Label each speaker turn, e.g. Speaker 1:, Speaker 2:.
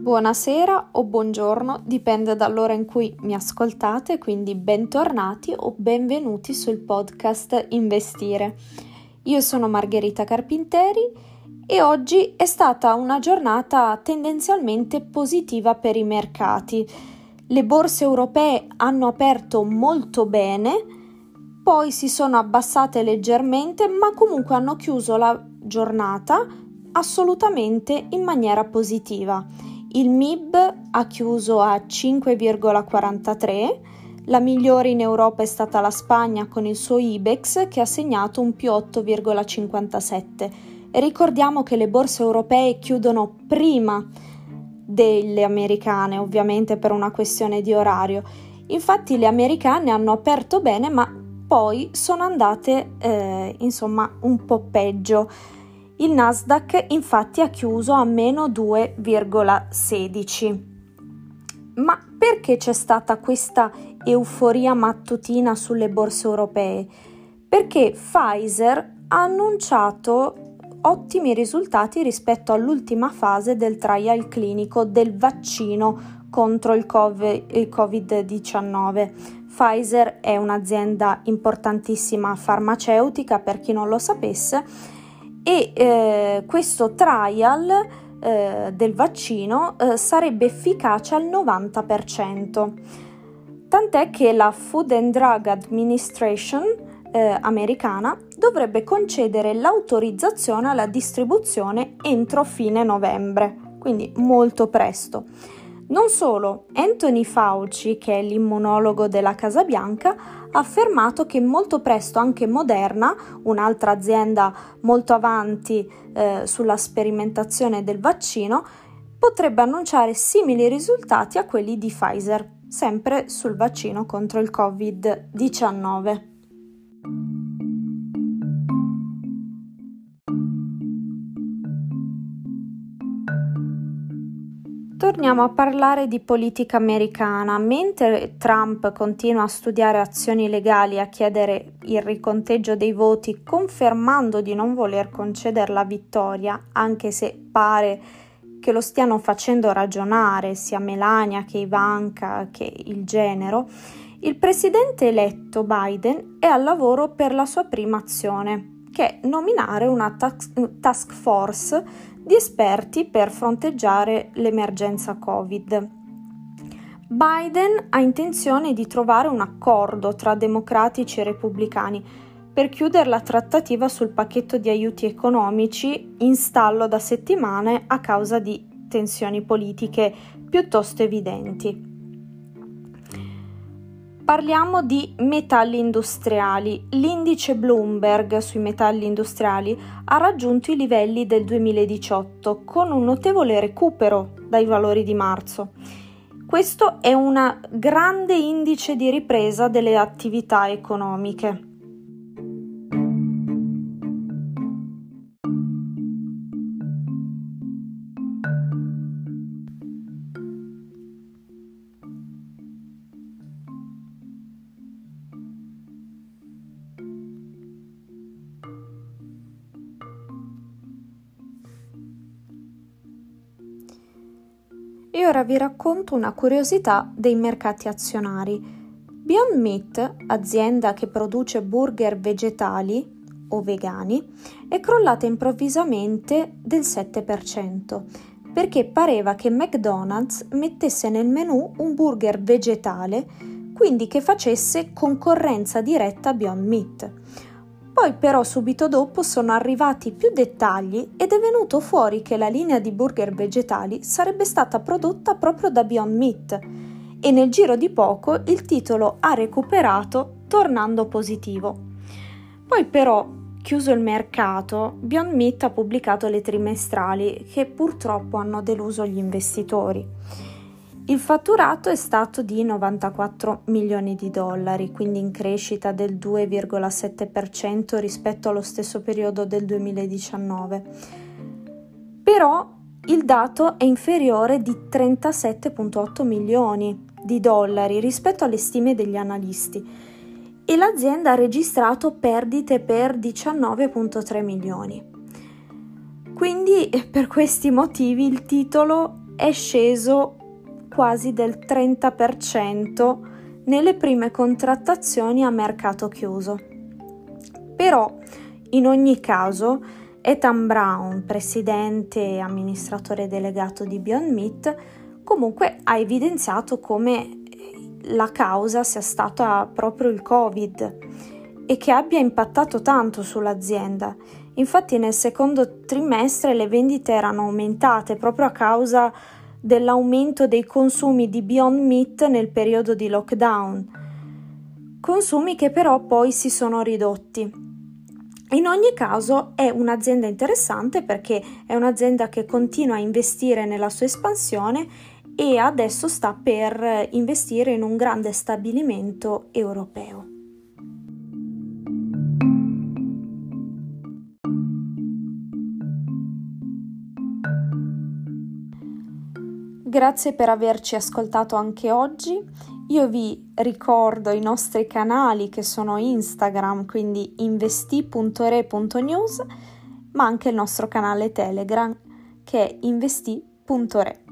Speaker 1: Buonasera o buongiorno, dipende dall'ora in cui mi ascoltate, quindi bentornati o benvenuti sul podcast Investire. Io sono Margherita Carpinteri e oggi è stata una giornata tendenzialmente positiva per i mercati. Le borse europee hanno aperto molto bene, poi si sono abbassate leggermente, ma comunque hanno chiuso la giornata assolutamente in maniera positiva. Il MIB ha chiuso a 5,43, la migliore in Europa è stata la Spagna con il suo IBEX che ha segnato un più 8,57. Ricordiamo che le borse europee chiudono prima delle americane, ovviamente per una questione di orario. Infatti le americane hanno aperto bene, ma poi sono andate eh, insomma un po' peggio. Il Nasdaq infatti ha chiuso a meno 2,16. Ma perché c'è stata questa euforia mattutina sulle borse europee? Perché Pfizer ha annunciato ottimi risultati rispetto all'ultima fase del trial clinico del vaccino contro il Covid-19. Pfizer è un'azienda importantissima farmaceutica, per chi non lo sapesse, e eh, questo trial eh, del vaccino eh, sarebbe efficace al 90%. Tant'è che la Food and Drug Administration eh, americana dovrebbe concedere l'autorizzazione alla distribuzione entro fine novembre, quindi molto presto. Non solo, Anthony Fauci, che è l'immunologo della Casa Bianca, ha affermato che molto presto anche Moderna, un'altra azienda molto avanti eh, sulla sperimentazione del vaccino, potrebbe annunciare simili risultati a quelli di Pfizer, sempre sul vaccino contro il Covid-19. Torniamo a parlare di politica americana. Mentre Trump continua a studiare azioni legali e a chiedere il riconteggio dei voti, confermando di non voler concedere la vittoria, anche se pare che lo stiano facendo ragionare sia Melania che Ivanka che il genero, il presidente eletto Biden è al lavoro per la sua prima azione, che è nominare una task force di esperti per fronteggiare l'emergenza Covid. Biden ha intenzione di trovare un accordo tra democratici e repubblicani per chiudere la trattativa sul pacchetto di aiuti economici in stallo da settimane a causa di tensioni politiche piuttosto evidenti. Parliamo di metalli industriali. L'indice Bloomberg sui metalli industriali ha raggiunto i livelli del 2018 con un notevole recupero dai valori di marzo. Questo è un grande indice di ripresa delle attività economiche. E ora vi racconto una curiosità dei mercati azionari. Beyond Meat, azienda che produce burger vegetali o vegani, è crollata improvvisamente del 7% perché pareva che McDonald's mettesse nel menù un burger vegetale, quindi che facesse concorrenza diretta a Beyond Meat. Poi però subito dopo sono arrivati più dettagli ed è venuto fuori che la linea di burger vegetali sarebbe stata prodotta proprio da Beyond Meat e nel giro di poco il titolo ha recuperato tornando positivo. Poi però, chiuso il mercato, Beyond Meat ha pubblicato le trimestrali che purtroppo hanno deluso gli investitori. Il fatturato è stato di 94 milioni di dollari, quindi in crescita del 2,7% rispetto allo stesso periodo del 2019. Però il dato è inferiore di 37,8 milioni di dollari rispetto alle stime degli analisti. e l'azienda ha registrato perdite per 19.3 milioni. Quindi per questi motivi il titolo è sceso quasi del 30% nelle prime contrattazioni a mercato chiuso. Però, in ogni caso, Ethan Brown, presidente e amministratore delegato di Beyond Meat, comunque ha evidenziato come la causa sia stata proprio il Covid e che abbia impattato tanto sull'azienda Infatti nel secondo trimestre le vendite erano aumentate proprio a causa dell'aumento dei consumi di Beyond Meat nel periodo di lockdown, consumi che però poi si sono ridotti. In ogni caso è un'azienda interessante perché è un'azienda che continua a investire nella sua espansione e adesso sta per investire in un grande stabilimento europeo. Grazie per averci ascoltato anche oggi. Io vi ricordo i nostri canali che sono Instagram, quindi investi.re.news, ma anche il nostro canale Telegram che è investi.re.